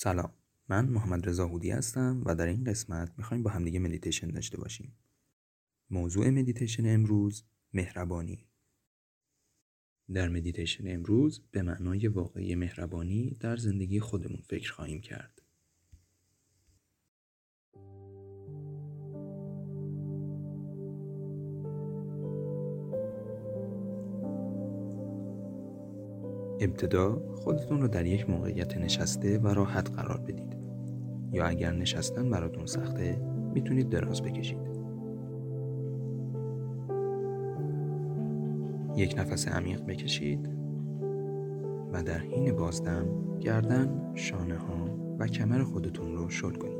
سلام. من محمد رضا هودی هستم و در این قسمت می‌خوایم با همدیگه مدیتیشن داشته باشیم. موضوع مدیتیشن امروز مهربانی. در مدیتیشن امروز به معنای واقعی مهربانی در زندگی خودمون فکر خواهیم کرد. ابتدا خودتون رو در یک موقعیت نشسته و راحت قرار بدید. یا اگر نشستن براتون سخته می‌تونید دراز بکشید. یک نفس عمیق بکشید و در حین بازدم گردن، شانه ها و کمر خودتون رو شل کنید.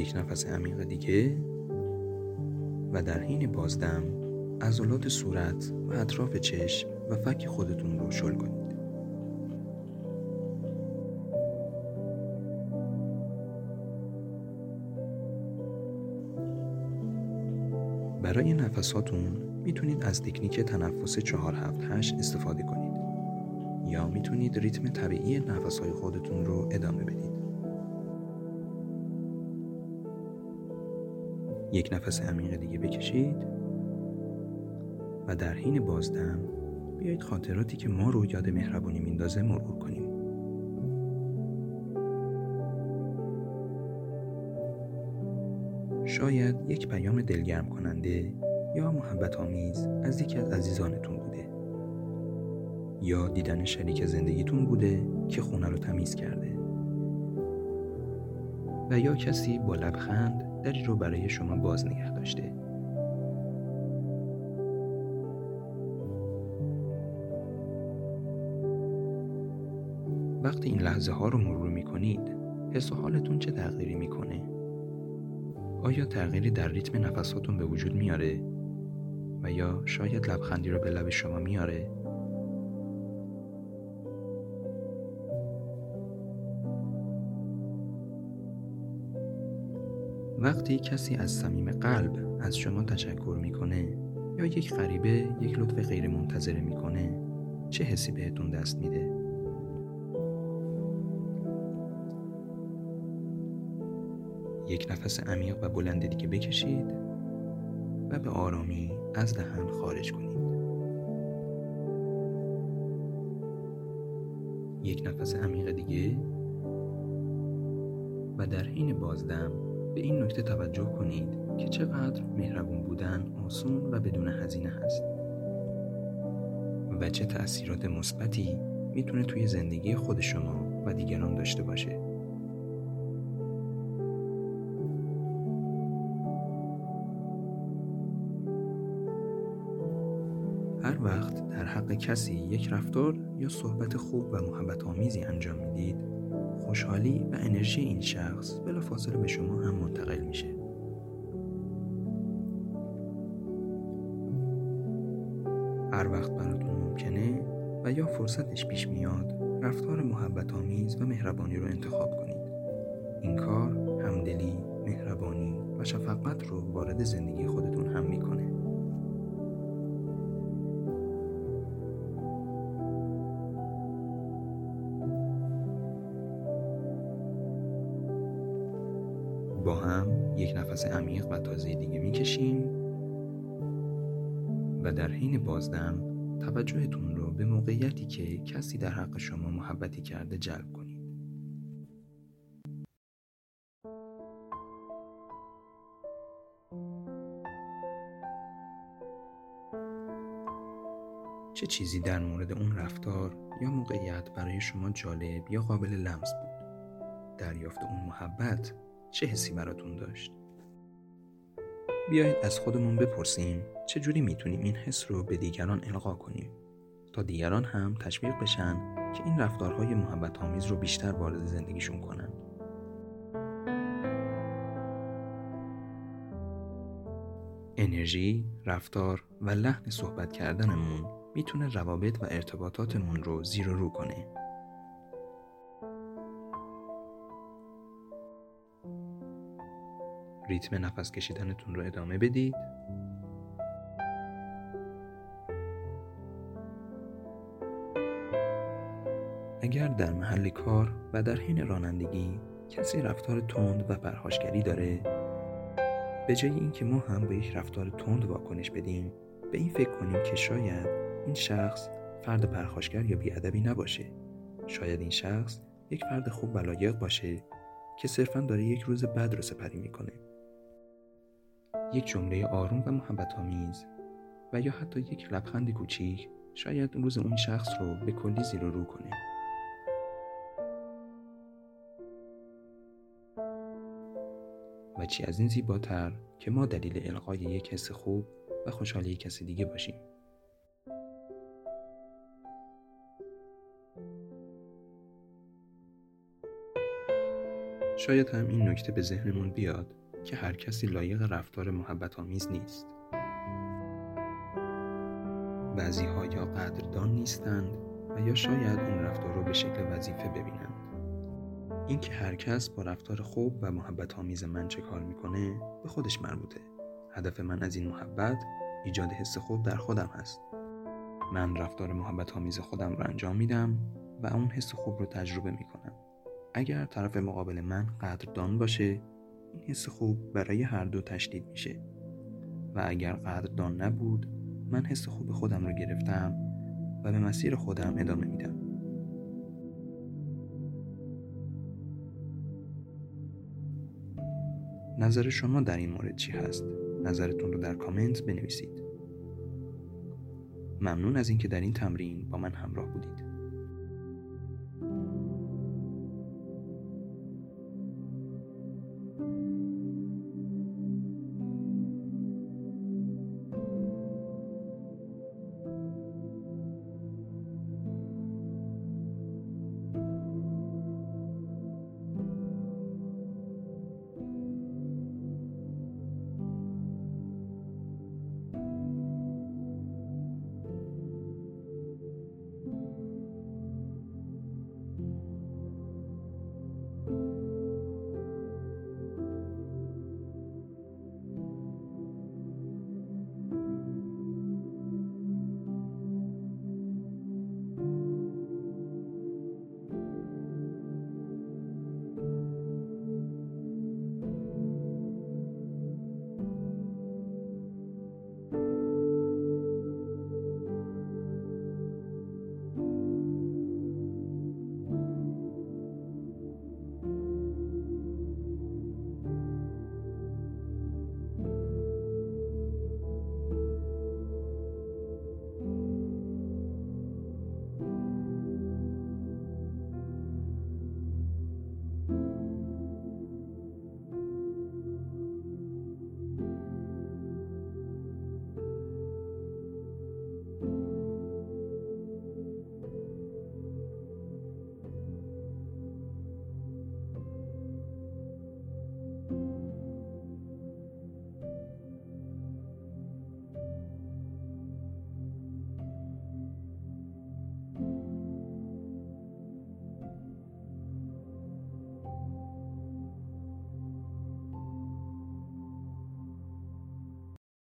یک نفس عمیق دیگه و در حین بازدم عضلات صورت و اطراف چشم و فک خودتون رو شل کنید. برای نفساتون می‌تونید از تکنیک تنفس 478 استفاده کنید یا می‌تونید ریتم طبیعی نفسهای خودتون رو ادامه بدید. یک نفس عمیق دیگه بکشید و در حین بازدم بیایید خاطراتی که ما رو یاد مهربانی میندازه مرور کنیم. شاید یک پیام دلگرم کننده یا محبت آمیز از یکی از عزیزانتون بوده. یا دیدن شریک زندگیتون بوده که خونه رو تمیز کرده. و یا کسی با لبخند دری رو برای شما باز نگه داشته وقتی این لحظه ها رو مرور می کنید حس و حالتون چه تغییری می‌کنه؟ آیا تغییری در ریتم نفساتون به وجود میاره؟ و یا شاید لبخندی رو به لب شما میاره؟ وقتی کسی از صمیم قلب از شما تشکر می‌کنه یا یک غریبه یک لطف غیر منتظره می‌کنه چه حسی بهتون دست میده؟ یک نفس عمیق و بلند دیگه بکشید و به آرامی از دهن خارج کنید. یک نفس عمیق دیگه و در حین بازدم به این نکته توجه کنید که چقدر مهربون بودن آسون و بدون هزینه هست. و چه تأثیرات مثبتی می‌تونه توی زندگی خود شما و دیگران داشته باشه. هر وقت در حق کسی یک رفتار یا صحبت خوب و محبت آمیزی انجام می‌دید خوشحالی و انرژی این شخص بلافاصله به شما هم منتقل میشه. هر وقت براتون ممکنه و یا فرصتش پیش میاد رفتار محبت آمیز و مهربانی رو انتخاب کنید. این کار همدلی، مهربانی و شفقت رو وارد زندگی خودتون هم می‌کنه. با هم یک نفس عمیق و تازه دیگه می‌کشیم و در حین بازدم توجهتون رو به موقعیتی که کسی در حق شما محبتی کرده جلب کنید. چه چیزی در مورد اون رفتار یا موقعیت برای شما جالب یا قابل لمس بود؟ دریافت اون محبت چه حسی براتون داشت؟ بیایید از خودمون بپرسیم چجوری می‌تونیم این حس رو به دیگران القا کنیم تا دیگران هم تشویق بشن که این رفتارهای محبت آمیز رو بیشتر وارد زندگیشون کنن. انرژی، رفتار و لحن صحبت کردنمون می‌تونه روابط و ارتباطاتمون رو زیر و رو کنه ریتم نفس کشیدنتون رو ادامه بدید. اگر در محل کار و در حین رانندگی کسی رفتار تند و پرخاشگری داره به جای اینکه ما هم به یک رفتار تند واکنش بدیم به این فکر کنیم که شاید این شخص فرد پرخاشگر یا بیادبی نباشه. شاید این شخص یک فرد خوب و لایق باشه که صرفا داره یک روز بد رو سپری می‌کنه. یک جمله آروم و محبت آمیز و یا حتی یک لبخند کوچیک شاید روز اون شخص رو به کلی زیر رو کنه. و چی از این زیباتر که ما دلیل القای یک حس خوب و خوشحالی کسی دیگه باشیم. شاید هم این نکته به ذهنمون بیاد. که هر کسی لایق رفتار محبت آمیز نیست. بعضی ها یا قدردان نیستند و یا شاید اون رفتار رو به شکل وظیفه ببینند. اینکه هر کس با رفتار خوب و محبت آمیز من چه کار می‌کنه به خودش مربوطه. هدف من از این محبت ایجاد حس خوب در خودم هست. من رفتار محبت آمیز خودم رو انجام میدم و اون حس خوب رو تجربه می‌کنم. اگر طرف مقابل من قدردان باشه این حس خوب برای هر دو تشدید میشه. و اگر قدردان نبود من حس خوب خودم رو گرفتم و به مسیر خودم ادامه میدم. نظر شما در این مورد چی هست؟ نظرتون رو در کامنت بنویسید. ممنون از اینکه در این تمرین با من همراه بودید.